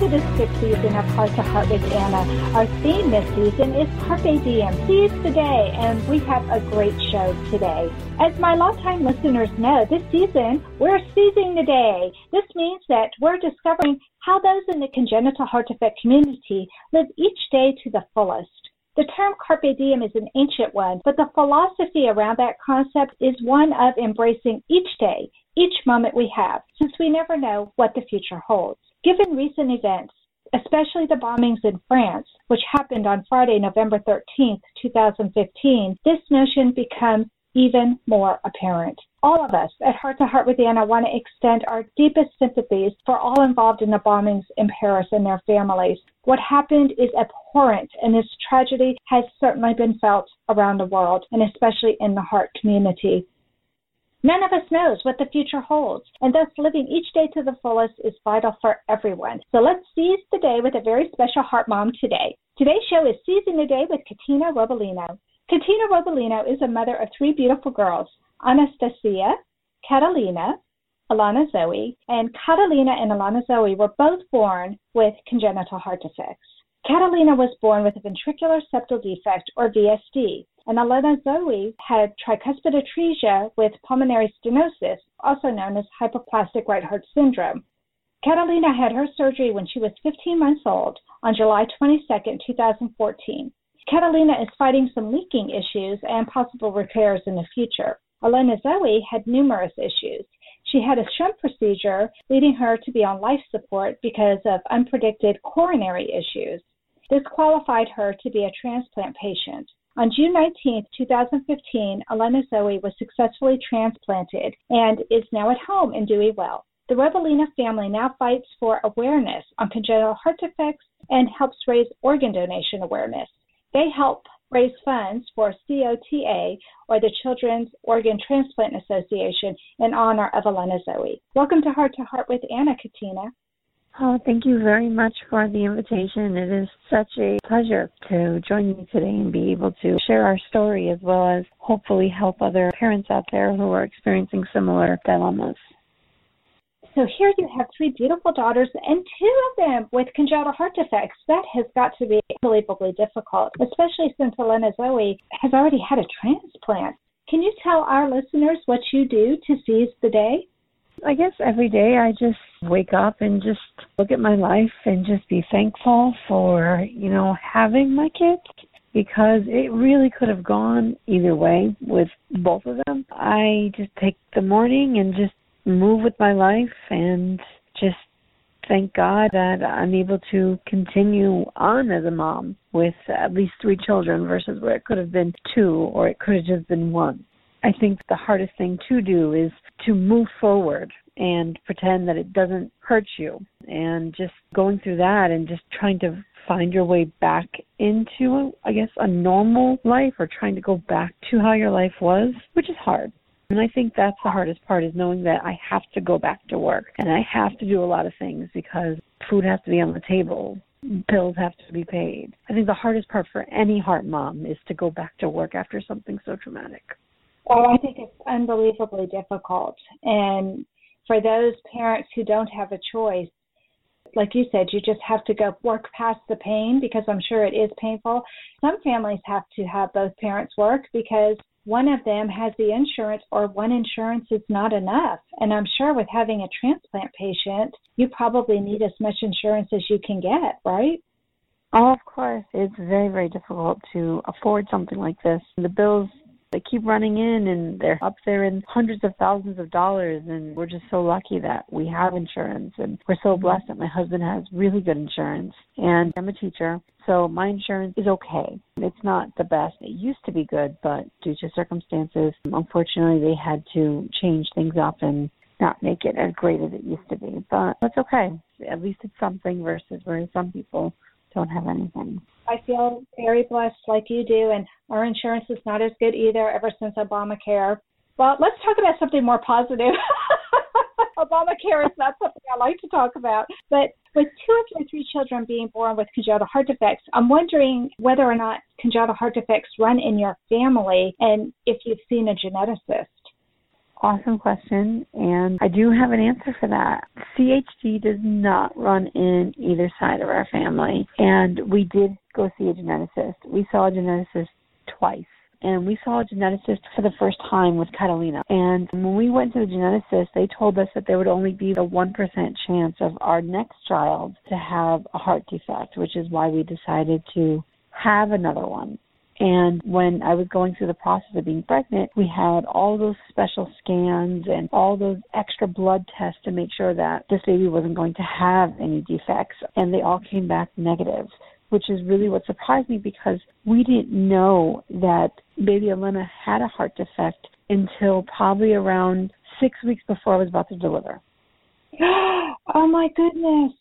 To this fifth season of Heart to Heart with Anna. Our theme this season is Carpe Diem, seize the day, and we have a great show today. As my longtime listeners know, this season we're seizing the day. This means that we're discovering how those in the congenital heart defect community live each day to the fullest. The term carpe diem is an ancient one, but the philosophy around that concept is one of embracing each day, each moment we have, since we never know what the future holds. Given recent events, especially the bombings in France, which happened on Friday, November 13, 2015, this notion becomes even more apparent. All of us at Heart to Heart with Anna want to extend our deepest sympathies for all involved in the bombings in Paris and their families. What happened is abhorrent, and this tragedy has certainly been felt around the world, and especially in the heart community. None of us knows what the future holds, and thus living each day to the fullest is vital for everyone. So let's seize the day with a very special heart mom today. Today's show is Seizing the Day with Katina Robolino. Katina Robolino is a mother of three beautiful girls, Anastasia, Catalina, Alana Zoe, and Catalina and Alana Zoe were both born with congenital heart defects. Catalina was born with a ventricular septal defect, or VSD, and Alana Zoe had tricuspid atresia with pulmonary stenosis, also known as hypoplastic right heart syndrome. Catalina had her surgery when she was 15 months old on July 22, 2014. Catalina is fighting some leaking issues and possible repairs in the future. Alana Zoe had numerous issues. She had a shunt procedure, leading her to be on life support because of unpredicted coronary issues. This qualified her to be a transplant patient. On June 19, 2015, Elena Zoe was successfully transplanted and is now at home and doing well. The Robolino family now fights for awareness on congenital heart defects and helps raise organ donation awareness. They help raise funds for COTA, or the Children's Organ Transplant Association, in honor of Elena Zoe. Welcome to Heart to Heart with Anna Katina. Oh, thank you very much for the invitation. It is such a pleasure to join you today and be able to share our story as well as hopefully help other parents out there who are experiencing similar dilemmas. So here you have three beautiful daughters and two of them with congenital heart defects. That has got to be unbelievably difficult, especially since Elena Zoe has already had a transplant. Can you tell our listeners what you do to seize the day? I guess every day I just wake up and just look at my life and just be thankful for, you know, having my kids because it really could have gone either way with both of them. I just take the morning and just move with my life and just thank God that I'm able to continue on as a mom with at least three children versus where it could have been two or it could have just been one. I think the hardest thing to do is to move forward and pretend that it doesn't hurt you and just going through that and just trying to find your way back into I guess a normal life or trying to go back to how your life was, which is hard. And I think that's the hardest part is knowing that I have to go back to work and I have to do a lot of things because food has to be on the table, bills have to be paid. I think the hardest part for any heart mom is to go back to work after something so traumatic. Well, I think it's unbelievably difficult. And for those parents who don't have a choice, like you said, you just have to go work past the pain because I'm sure it is painful. Some families have to have both parents work because one of them has the insurance or one insurance is not enough. And I'm sure with having a transplant patient, you probably need as much insurance as you can get, right? Oh, of course. It's very, very difficult to afford something like this. The bills they keep running in and they're up there in hundreds of thousands of dollars. And we're just so lucky that we have insurance. And we're so blessed that my husband has really good insurance. And I'm a teacher so my insurance is okay. It's not the best. It used to be good but due to circumstances unfortunately they had to change things up and not make it as great as it used to be. But that's okay. At least it's something versus where some people don't have anything I feel very blessed like you do, and our insurance is not as good either ever since Obamacare. Well, let's talk about something more positive. Obamacare is not something I like to talk about, but with two of your three children being born with congenital heart defects, I'm wondering whether or not congenital heart defects run in your family and if you've seen a geneticist. Awesome question, and I do have an answer for that. CHD does not run in either side of our family, and we did go see a geneticist. We saw a geneticist twice. And we saw a geneticist for the first time with Catalina. And when we went to the geneticist, they told us that there would only be a 1% chance of our next child to have a heart defect, which is why we decided to have another one. And when I was going through the process of being pregnant, we had all those special scans and all those extra blood tests to make sure that this baby wasn't going to have any defects. And they all came back negative, which is really what surprised me because we didn't know that baby Elena had a heart defect until probably around six weeks before I was about to deliver. oh my goodness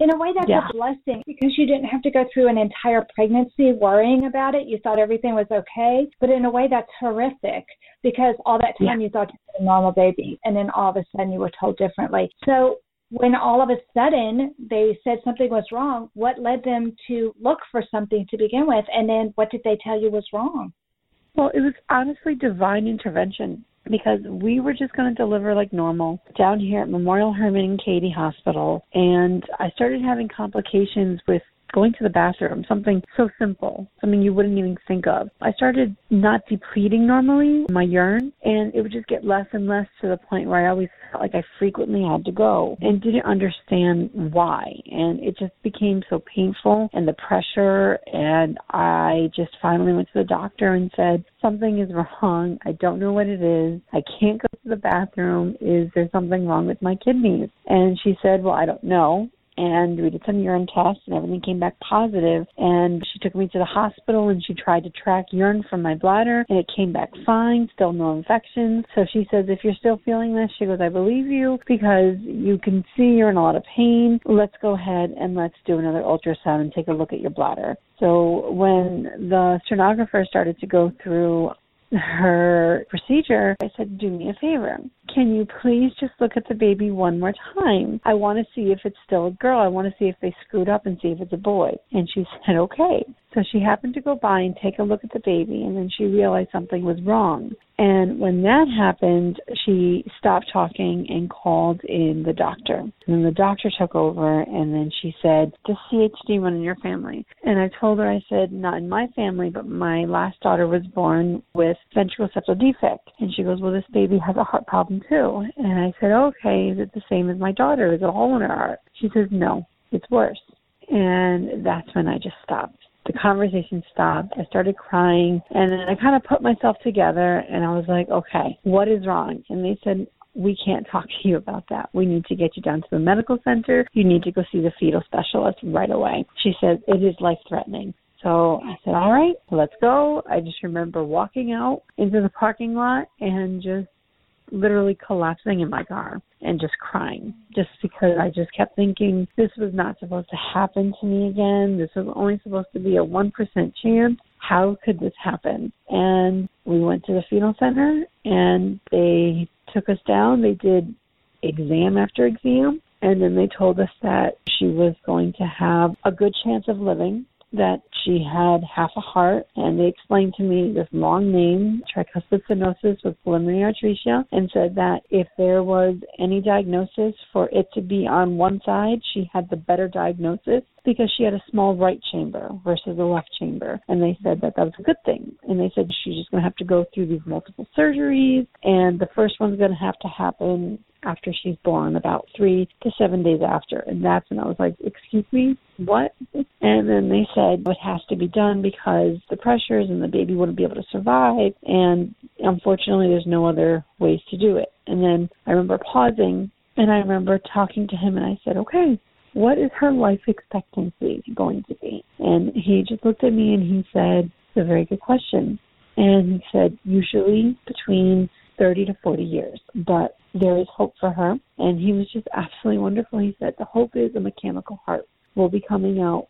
in a way that's yeah. a blessing because you didn't have to go through an entire pregnancy worrying about it. You thought everything was okay, but in a way that's horrific because all that time yeah. you thought you were a normal baby and then all of a sudden you were told differently. So when all of a sudden they said something was wrong, what led them to look for something to begin with and then what did they tell you was wrong? Well, it was honestly divine intervention because we were just going to deliver like normal down here at Memorial Hermann and Katy Hospital. And I started having complications with going to the bathroom, something so simple, something you wouldn't even think of. I started not depleting normally my urine, and it would just get less and less to the point where I always felt like I frequently had to go and didn't understand why. And it just became so painful and the pressure. And I just finally went to the doctor and said, Something is wrong. I don't know what it is. I can't go to the bathroom. Is there something wrong with my kidneys? And she said, Well, I don't know and we did some urine tests and everything came back positive. And she took me to the hospital and she tried to track urine from my bladder and it came back fine still no infections. So she says if you're still feeling this she goes i believe you because you can see you're in a lot of pain. Let's go ahead and let's do another ultrasound and take a look at your bladder. So when the sonographer started to go through her procedure, I said, Do me a favor. Can you please just look at the baby one more time? I want to see if it's still a girl. I want to see if they screwed up and see if it's a boy. And she said, Okay. So she happened to go by and take a look at the baby, and then she realized something was wrong. And when that happened, she stopped talking and called in the doctor. And then the doctor took over, and then she said, Does CHD run in your family? And I told her, I said, Not in my family, but my last daughter was born with ventricular septal defect. And she goes, Well, this baby has a heart problem too. And I said, Okay, is it the same as my daughter? Is it a hole in her? She says, No, it's worse. And that's when I just stopped the conversation stopped. I started crying and then I kind of put myself together and I was like, okay, what is wrong? And they said, we can't talk to you about that. We need to get you down to the medical center. You need to go see the fetal specialist right away. She said, it is life threatening. So I said, all right, let's go. I just remember walking out into the parking lot and just literally collapsing in my car and just crying just because I just kept thinking this was not supposed to happen to me again. This was only supposed to be a 1% chance. How could this happen? And we went to the fetal center and they took us down. They did exam after exam and then they told us that she was going to have a good chance of living that she had half a heart, and they explained to me this long name, tricuspid stenosis with pulmonary atresia, and said that if there was any diagnosis for it to be on one side, she had the better diagnosis because she had a small right chamber versus a left chamber. And they said that that was a good thing. And they said she's just going to have to go through these multiple surgeries, and the first one's going to have to happen after she's born, about three to seven days after. And that's when I was like, Excuse me, what? And then they said it has to be done because the pressures and the baby wouldn't be able to survive. And unfortunately, there's no other ways to do it. And then I remember pausing and I remember talking to him and I said, Okay, what is her life expectancy going to be? And he just looked at me and he said, It's a very good question. And he said, Usually between 30 to 40 years, but there is hope for her. And he was just absolutely wonderful. He said, The hope is a mechanical heart will be coming out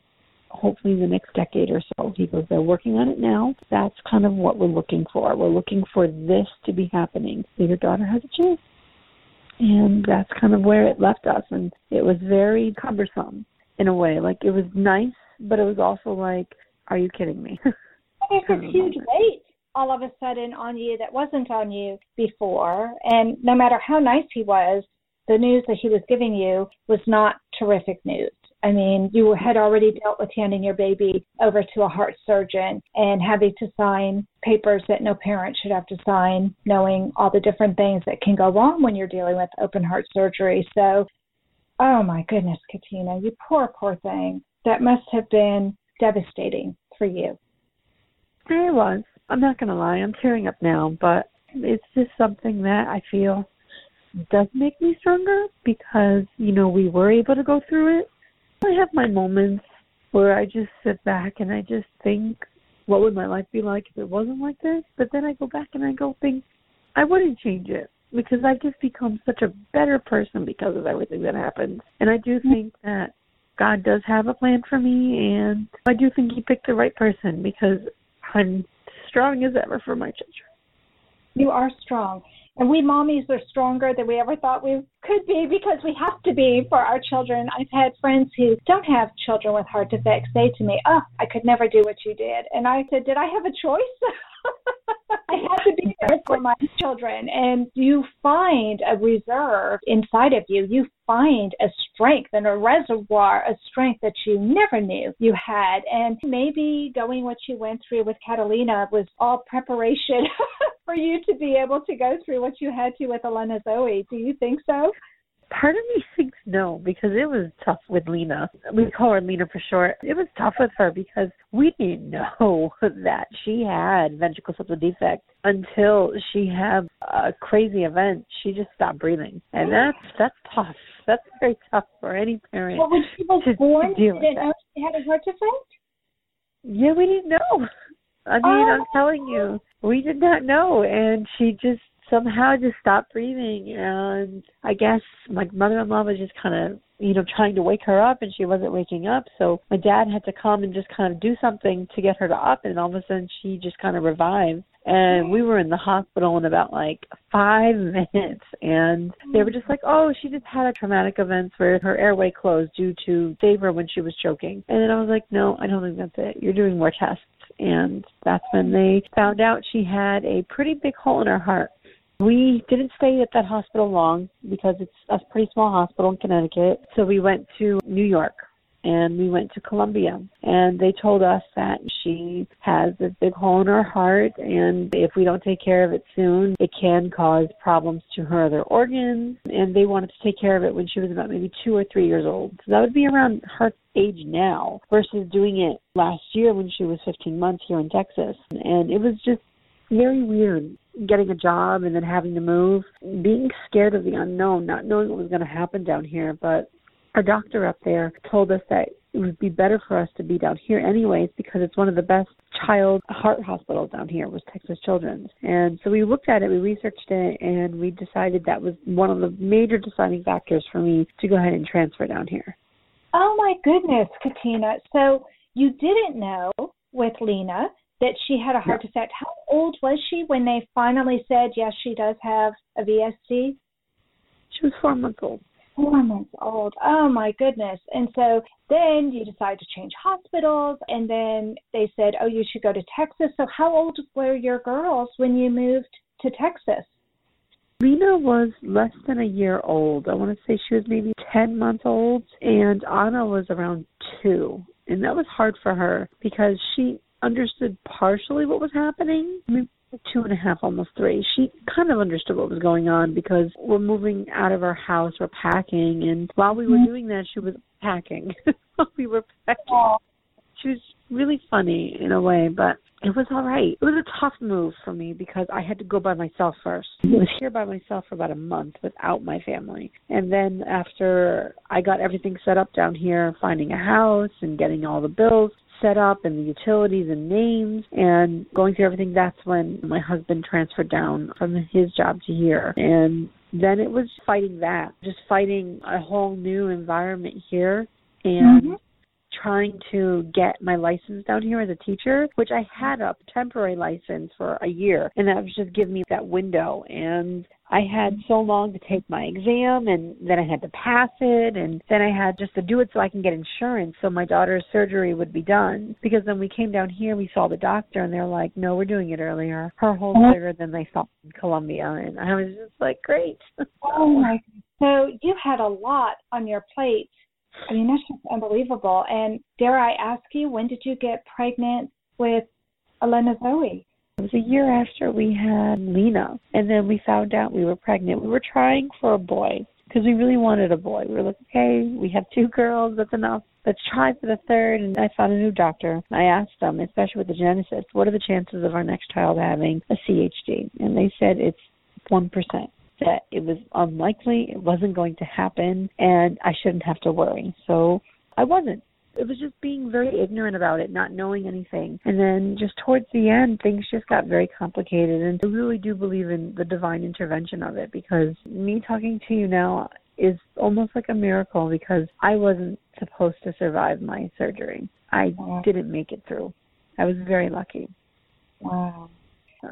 hopefully in the next decade or so. He goes, They're working on it now. That's kind of what we're looking for. We're looking for this to be happening. So your daughter has a chance. And that's kind of where it left us. And it was very cumbersome in a way. Like it was nice, but it was also like, Are you kidding me? It's a huge weight all of a sudden on you that wasn't on you before. And no matter how nice he was, the news that he was giving you was not terrific news. I mean, you had already dealt with handing your baby over to a heart surgeon and having to sign papers that no parent should have to sign, knowing all the different things that can go wrong when you're dealing with open heart surgery. So, oh my goodness, Katina, you poor, poor thing. That must have been devastating for you. It was. I'm not going to lie, I'm tearing up now, but it's just something that I feel does make me stronger because, you know, we were able to go through it. I have my moments where I just sit back and I just think, what would my life be like if it wasn't like this? But then I go back and I go think, I wouldn't change it because I've just become such a better person because of everything that happened. And I do mm-hmm. think that God does have a plan for me, and I do think He picked the right person because I'm strong as ever for my children. You are strong. And we mommies are stronger than we ever thought we could be because we have to be for our children. I've had friends who don't have children with heart defects say to me, Oh, I could never do what you did. And I said, Did I have a choice? I had to be there for my children. And you find a reserve inside of you. You find a strength and a reservoir of strength that you never knew you had. And maybe going what you went through with Catalina was all preparation for you to be able to go through what you had to with Elena Zoe. Do you think so? Part of me thinks no, because it was tough with Lena. We call her Lena for short. It was tough with her because we didn't know that she had ventricular septal defect until she had a crazy event. She just stopped breathing, and that's that's tough. That's very tough for any parent. Well, when she was to, born, to deal with didn't that. know she had a heart defect. Yeah, we didn't know. I mean, Oh. I'm telling you, we did not know, and she just somehow just stopped breathing. And I guess my mother-in-law was just kind of, you know, trying to wake her up, and she wasn't waking up. So my dad had to come and just kind of do something to get her to up, and all of a sudden she just kind of revived. And we were in the hospital in about like five minutes, and they were just like, "Oh, she just had a traumatic event where her airway closed due to fever when she was choking." And then I was like, "No, I don't think that's it. You're doing more tests." And that's when they found out she had a pretty big hole in her heart. We didn't stay at that hospital long because it's a pretty small hospital in Connecticut. So we went to New York and we went to Columbia. And they told us that she has this big hole in her heart and if we don't take care of it soon it can cause problems to her other organs. And they wanted to take care of it when she was about maybe two or three years old. So that would be around her age now versus doing it last year when she was 15 months here in Texas. And it was just very weird getting a job and then having to move being scared of the unknown not knowing what was going to happen down here. But our doctor up there told us that it would be better for us to be down here anyways because it's one of the best child heart hospitals down here was Texas Children's. And so we looked at it, we researched it and we decided that was one of the major deciding factors for me to go ahead and transfer down here. Oh my goodness, Katina. So you didn't know with Lena that she had a heart defect. How old was she when they finally said, yes, she does have a VSD? She was four months old. Four months old. Oh my goodness. And so then you decide to change hospitals, and then they said, oh, you should go to Texas. So how old were your girls when you moved to Texas? Lena was less than a year old. I want to say she was maybe 10 months old, and Anna was around two. And that was hard for her because she understood partially what was happening. Maybe two and a half, almost three. She kind of understood what was going on because we're moving out of our house, we're packing, and while we were mm-hmm. doing that, she was packing. we were packing. She was really funny in a way, but it was all right. It was a tough move for me because I had to go by myself first. I was here by myself for about a month without my family. And then after I got everything set up down here, finding a house and getting all the bills set up and the utilities and names and going through everything, that's when my husband transferred down from his job to here. And then it was fighting that, just fighting a whole new environment here and mm-hmm trying to get my license down here as a teacher, which I had a temporary license for a year, and that was just giving me that window. And I had so long to take my exam, and then I had to pass it, and then I had just to do it so I can get insurance, so my daughter's surgery would be done. Because then we came down here, we saw the doctor, and they're like, "No, we're doing it earlier. Her hole's bigger than they thought in Columbia," and I was just like, "Great." oh my! So you had a lot on your plate I mean, that's just unbelievable. And dare I ask you, when did you get pregnant with Elena Zoe? It was a year after we had Lena, and then we found out we were pregnant. We were trying for a boy because we really wanted a boy. We were like, okay, we have two girls, that's enough. Let's try for the third. And I found a new doctor. I asked them, especially with the geneticist, what are the chances of our next child having a CHD? And they said it's 1% that it was unlikely, it wasn't going to happen, and I shouldn't have to worry. So I wasn't. It was just being very ignorant about it, not knowing anything. And then just towards the end, things just got very complicated. And I really do believe in the divine intervention of it because me talking to you now is almost like a miracle because I wasn't supposed to survive my surgery. I didn't make it through. I was very lucky. Wow.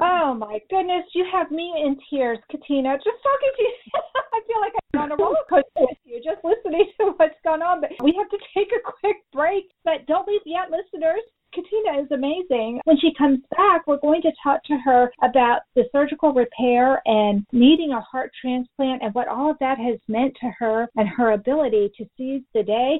Oh my goodness, you have me in tears, Katina. Just talking to you, I feel like I'm on a roller coaster with you, just listening to what's going on. But we have to take a quick break. But don't leave yet, listeners. Katina is amazing. When she comes back, we're going to talk to her about the surgical repair and needing a heart transplant and what all of that has meant to her and her ability to seize the day.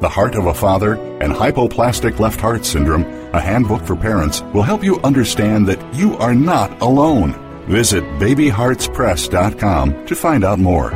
The Heart of a Father, and Hypoplastic Left Heart Syndrome, a handbook for parents, will help you understand that you are not alone. Visit babyheartspress.com to find out more.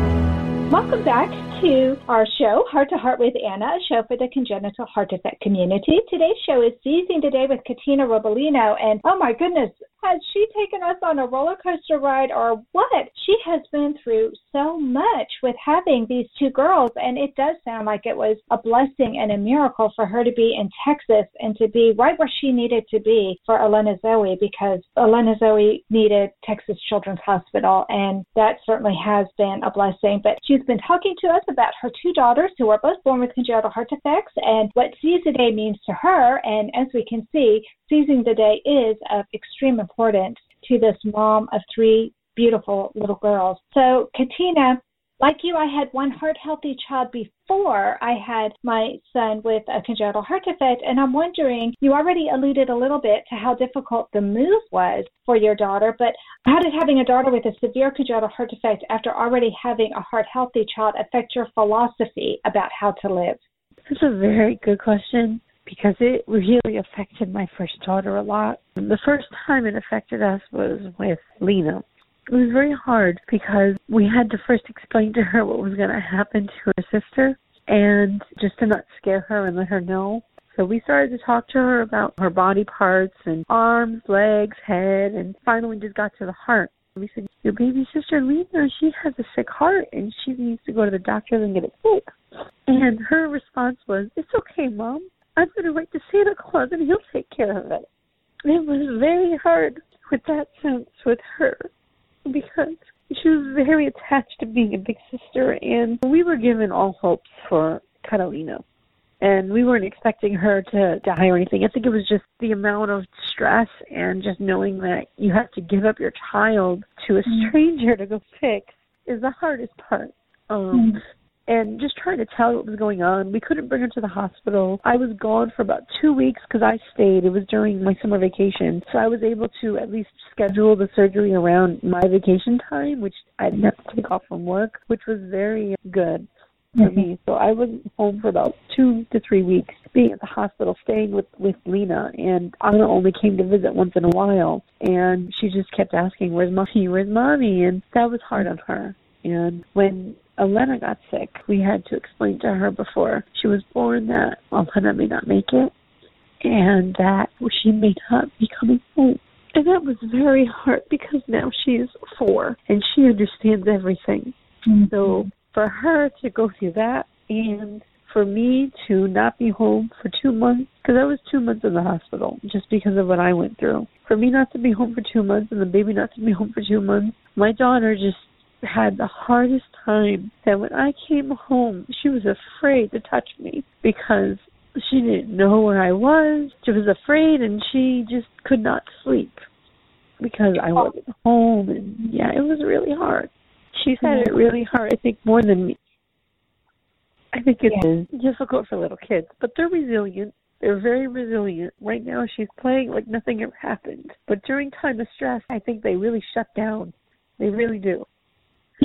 Welcome back to our show, Heart to Heart with Anna, a show for the congenital heart defect community. Today's show is Seizing the Day with Katina Robolino. And oh my goodness, has she taken us on a roller coaster ride or what? She has been through so much with having these two girls, and it does sound like it was a blessing and a miracle for her to be in Texas and to be right where she needed to be for Elena Zoe because Elena Zoe needed Texas Children's Hospital, and that certainly has been a blessing. But she's been talking to us about her two daughters who are both born with congenital heart defects and what Seize the Day means to her. And as we can see, seizing the day is of extreme importance to this mom of three beautiful little girls. So, Katina, like you, I had one heart healthy child before I had my son with a congenital heart defect. And I'm wondering, you already alluded a little bit to how difficult the move was for your daughter, but how did having a daughter with a severe congenital heart defect after already having a heart healthy child affect your philosophy about how to live? That's a very good question because it really affected my first daughter a lot. The first time it affected us was with Lena. It was very hard because we had to first explain to her what was going to happen to her sister and just to not scare her and let her know. So we started to talk to her about her body parts and arms, legs, head, and finally just got to the heart. We said, Your baby sister Lena, she has a sick heart and she needs to go to the doctor and get it fixed. And her response was, It's okay, Mom. I'm going to write to Santa Claus and he'll take care of it. It was very hard with that sense with her because she was very attached to being a big sister and we were given all hopes for Catalina. And we weren't expecting her to die or anything. I think it was just the amount of stress and just knowing that you have to give up your child to a mm-hmm. stranger to go fix is the hardest part. Um, mm and just trying to tell what was going on. We couldn't bring her to the hospital. I was gone for about two weeks because I stayed. It was during my summer vacation, so I was able to at least schedule the surgery around my vacation time, which I didn't have to take off from work, which was very good for mm-hmm. me. So I was home for about two to three weeks, being at the hospital, staying with with Lena, and Anna only came to visit once in a while, and she just kept asking, "Where's mommy? Where's mommy?" And that was hard on her. And when Elena got sick, we had to explain to her before she was born that Elena may not make it and that she may not be coming home. And that was very hard because now she's four and she understands everything. Mm-hmm. So for her to go through that and for me to not be home for two months, because I was two months in the hospital just because of what I went through. For me not to be home for two months and the baby not to be home for two months, my daughter just had the hardest time that when I came home, she was afraid to touch me because she didn't know where I was. She was afraid and she just could not sleep because I wasn't home. And yeah, it was really hard. She's had it really hard, I think, more than me. I think it's yeah. difficult for little kids, but they're resilient. They're very resilient. Right now, she's playing like nothing ever happened. But during time of stress, I think they really shut down. They really do.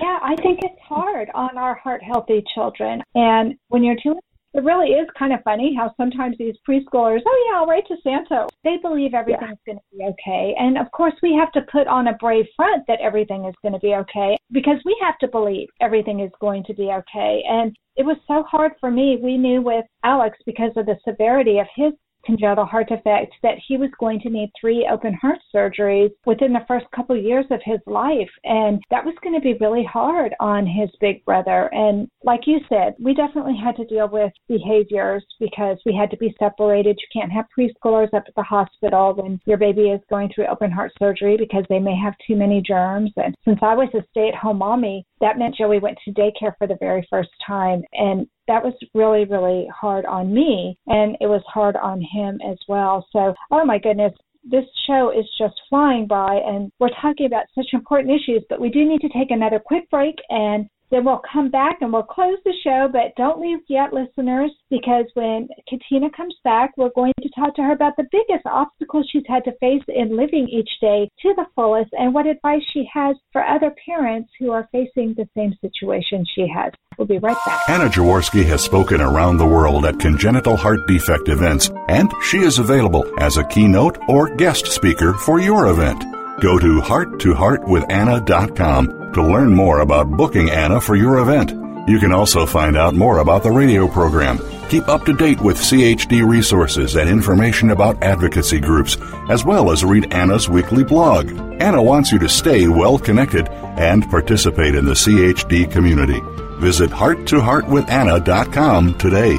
Yeah, I think it's hard on our heart healthy children. And when you're doing it really is kind of funny how sometimes these preschoolers, oh yeah, I'll write to Santa. They believe everything's yeah. going to be okay. And of course, we have to put on a brave front that everything is going to be okay because we have to believe everything is going to be okay. And it was so hard for me. We knew with Alex because of the severity of his congenital heart defect that he was going to need three open heart surgeries within the first couple of years of his life. And that was going to be really hard on his big brother. And like you said, we definitely had to deal with behaviors because we had to be separated. You can't have preschoolers up at the hospital when your baby is going through open heart surgery because they may have too many germs. And since I was a stay at home mommy, that meant Joey went to daycare for the very first time. And that was really, really hard on me. And it was hard on him as well. So, oh my goodness, this show is just flying by and we're talking about such important issues, but we do need to take another quick break and then we'll come back and we'll close the show, but don't leave yet, listeners, because when Katina comes back, we're going to talk to her about the biggest obstacles she's had to face in living each day to the fullest and what advice she has for other parents who are facing the same situation she has. We'll be right back. Anna Jaworski has spoken around the world at congenital heart defect events, and she is available as a keynote or guest speaker for your event. Go to hearttoheartwithanna.com to learn more about booking Anna for your event. You can also find out more about the radio program, keep up to date with CHD resources and information about advocacy groups, as well as read Anna's weekly blog. Anna wants you to stay well connected and participate in the CHD community. Visit hearttoheartwithanna.com today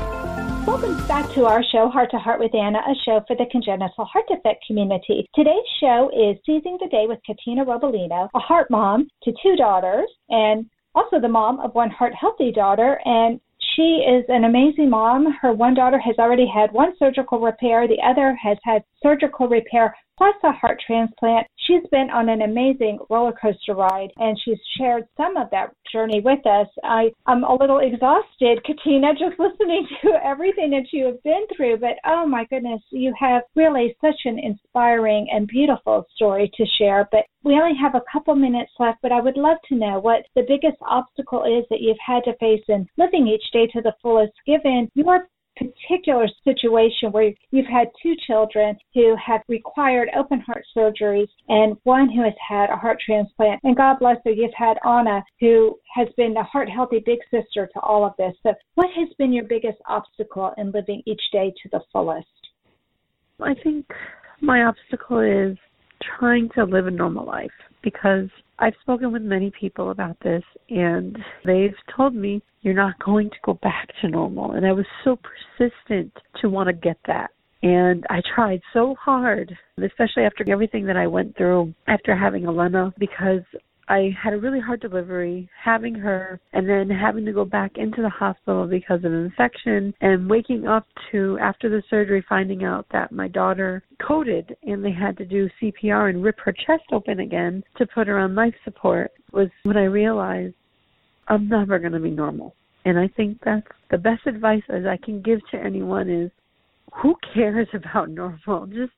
back to our show, Heart to Heart with Anna, a show for the congenital heart defect community. Today's show is Seizing the Day with Katina Robolino, a heart mom to two daughters and also the mom of one heart healthy daughter. And she is an amazing mom. Her one daughter has already had one surgical repair, the other has had surgical repair plus a heart transplant. She's been on an amazing roller coaster ride and she's shared some of that journey with us. I, I'm a little exhausted, Katina, just listening to everything that you have been through, but oh my goodness, you have really such an inspiring and beautiful story to share. But we only have a couple minutes left, but I would love to know what the biggest obstacle is that you've had to face in living each day to the fullest, given your particular situation where you've had two children who have required open heart surgeries and one who has had a heart transplant. And God bless her, you've had Anna who has been a heart healthy big sister to all of this. So, what has been your biggest obstacle in living each day to the fullest? I think my obstacle is trying to live a normal life because I've spoken with many people about this and they've told me you're not going to go back to normal. And I was so persistent to want to get that. And I tried so hard, especially after everything that I went through after having Elena, because I had a really hard delivery, having her, and then having to go back into the hospital because of an infection, and waking up to, after the surgery, finding out that my daughter coded and they had to do CPR and rip her chest open again to put her on life support was when I realized I'm never going to be normal. And I think that's the best advice as I can give to anyone is who cares about normal? Just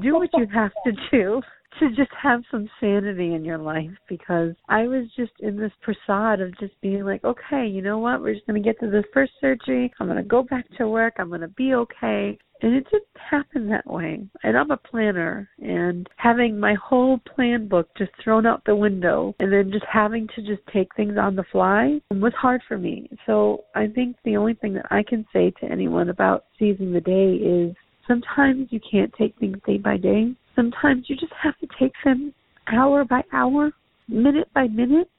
do what you have to do to just have some sanity in your life because I was just in this facade of just being like, okay, you know what? We're just going to get to this first surgery. I'm going to go back to work. I'm going to be okay. And it didn't happen that way. And I'm a planner, and having my whole plan book just thrown out the window and then just having to just take things on the fly was hard for me. So I think the only thing that I can say to anyone about seizing the day is sometimes you can't take things day by day Sometimes you just have to take them hour by hour, minute by minute,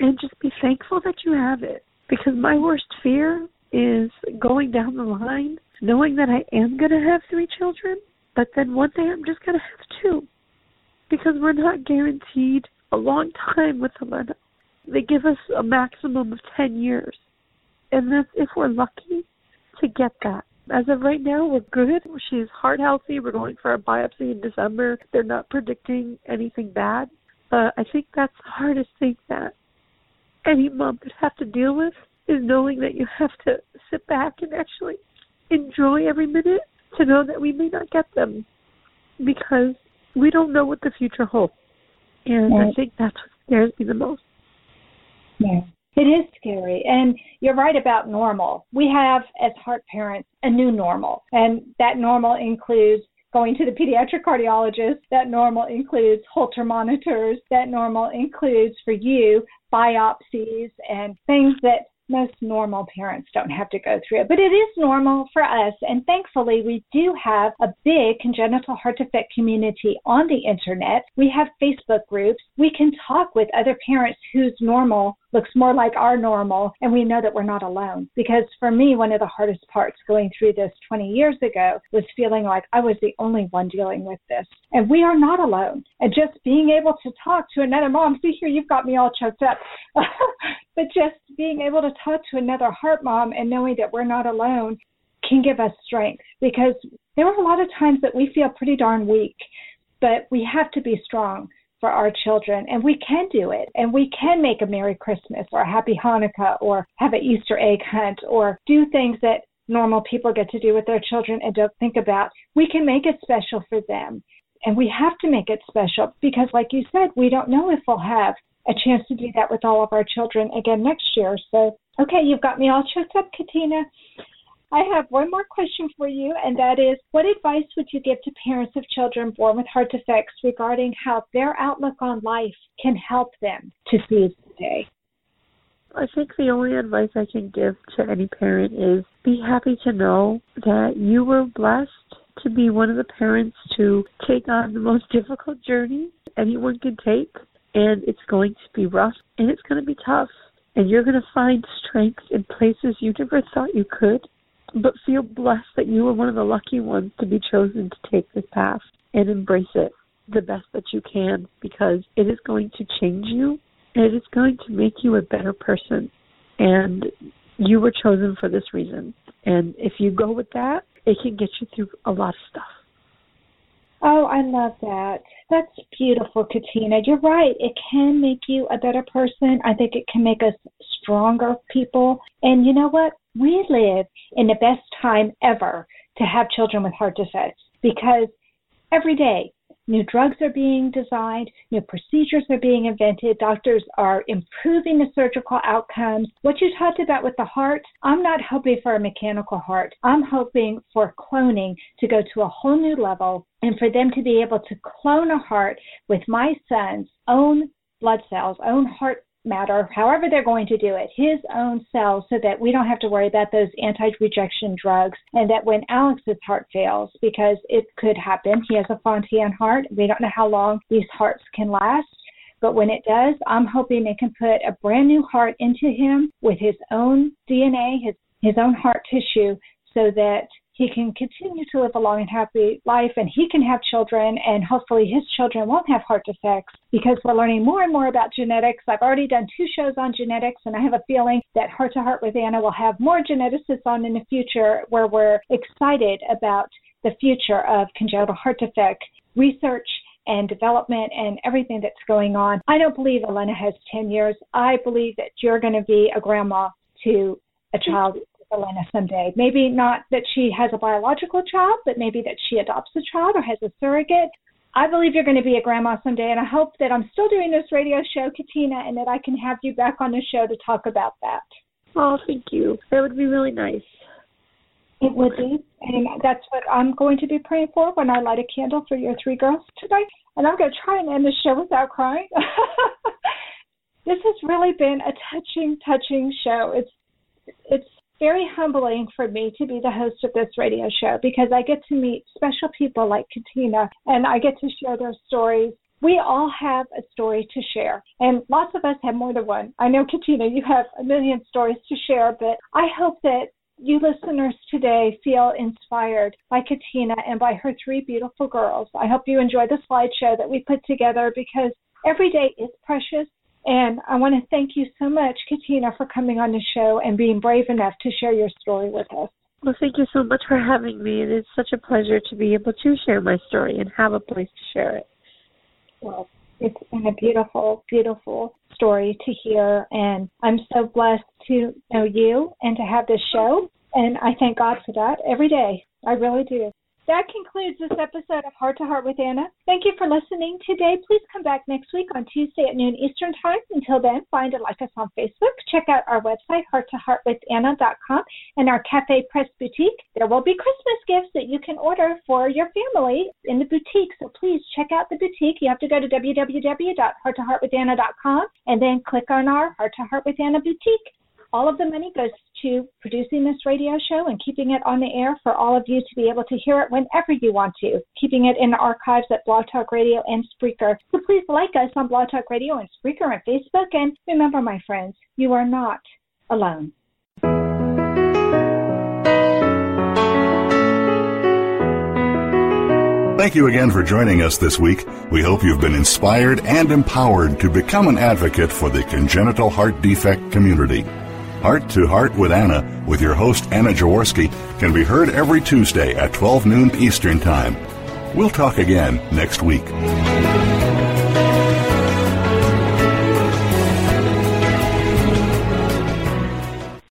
and just be thankful that you have it. Because my worst fear is going down the line, knowing that I am going to have three children, but then one day I'm just going to have two. Because we're not guaranteed a long time with Elena. They give us a maximum of 10 years. And that's if we're lucky to get that as of right now, we're good. She's heart healthy. We're going for a biopsy in December. They're not predicting anything bad. But I think that's the hardest thing that any mom could have to deal with is knowing that you have to sit back and actually enjoy every minute to know that we may not get them because we don't know what the future holds. And I think that's what scares me the most. Yeah. It is scary. And you're right about normal. We have, as heart parents, a new normal. And that normal includes going to the pediatric cardiologist. That normal includes Holter monitors. That normal includes, for you, biopsies and things that most normal parents don't have to go through. But it is normal for us. And thankfully, we do have a big congenital heart defect community on the internet. We have Facebook groups. We can talk with other parents whose normal looks more like our normal, and we know that we're not alone. Because for me, one of the hardest parts going through this 20 years ago was feeling like I was the only one dealing with this. And we are not alone. And just being able to talk to another mom, see here, you've got me all choked up. but just being able to talk to another heart mom and knowing that we're not alone can give us strength because there are a lot of times that we feel pretty darn weak, but we have to be strong for our children, and we can do it. And we can make a Merry Christmas or a Happy Hanukkah or have an Easter egg hunt or do things that normal people get to do with their children and don't think about. We can make it special for them. And we have to make it special because, like you said, we don't know if we'll have a chance to do that with all of our children again next year. So, okay, you've got me all choked up, Katina. I have one more question for you, and that is what advice would you give to parents of children born with heart defects regarding how their outlook on life can help them to seize the day? I think the only advice I can give to any parent is be happy to know that you were blessed to be one of the parents to take on the most difficult journey anyone can take. And it's going to be rough and it's going to be tough. And you're going to find strength in places you never thought you could but feel blessed that you were one of the lucky ones to be chosen to take this path and embrace it the best that you can because it is going to change you and it is going to make you a better person. And you were chosen for this reason. And if you go with that, it can get you through a lot of stuff. Oh, I love that. That's beautiful, Katina. You're right. It can make you a better person. I think it can make us stronger people. And you know what? We live in the best time ever to have children with heart defects because every day new drugs are being designed, new procedures are being invented, doctors are improving the surgical outcomes. What you talked about with the heart, I'm not hoping for a mechanical heart. I'm hoping for cloning to go to a whole new level and for them to be able to clone a heart with my son's own blood cells, own heart matter, however they're going to do it, his own cells so that we don't have to worry about those anti rejection drugs. And that when Alex's heart fails, because it could happen, he has a Fontan heart. We don't know how long these hearts can last. But when it does, I'm hoping they can put a brand new heart into him with his own DNA, his, his own heart tissue, so that he can continue to live a long and happy life and he can have children and hopefully his children won't have heart defects because we're learning more and more about genetics. I've already done two shows on genetics and I have a feeling that Heart to Heart with Anna will have more geneticists on in the future where we're excited about the future of congenital heart defect research and development and everything that's going on. I don't believe Elena has 10 years. I believe that you're going to be a grandma to a child Elena someday. Maybe not that she has a biological child, but maybe that she adopts a child or has a surrogate. I believe you're going to be a grandma someday, and I hope that I'm still doing this radio show, Katina, and that I can have you back on the show to talk about that. Oh, thank you. That would be really nice. It would be, and that's what I'm going to be praying for when I light a candle for your three girls tonight. And I'm going to try and end the show without crying. this has really been a touching, touching show. It's it's very humbling for me to be the host of this radio show because I get to meet special people like Katina and I get to share their stories. We all have a story to share, and lots of us have more than one. I know, Katina, you have a million stories to share, but I hope that you listeners today feel inspired by Katina and by her three beautiful girls. I hope you enjoy the slideshow that we put together because every day is precious and I want to thank you so much, Katina, for coming on the show and being brave enough to share your story with us. Well, thank you so much for having me. It's such a pleasure to be able to share my story and have a place to share it. Well, it's been a beautiful, beautiful story to hear. And I'm so blessed to know you and to have this show. And I thank God for that every day. I really do. That concludes this episode of Heart to Heart with Anna. Thank you for listening today. Please come back next week on Tuesday at noon Eastern Time. Until then, find and like us on Facebook. Check out our website, hearttoheartwithanna.com, and our Cafe Press Boutique. There will be Christmas gifts that you can order for your family in the boutique. So please check out the boutique. You have to go to www.hearttoheartwithanna.com and then click on our Heart to Heart with Anna boutique. All of the money goes to producing this radio show and keeping it on the air for all of you to be able to hear it whenever you want to, keeping it in the archives at Blog Talk Radio and Spreaker. So please like us on Blog Talk Radio and Spreaker and Facebook. And remember, my friends, you are not alone. Thank you again for joining us this week. We hope you've been inspired and empowered to become an advocate for the congenital heart defect community. Heart to Heart with Anna, with your host Anna Jaworski, can be heard every Tuesday at 12 noon Eastern Time. We'll talk again next week.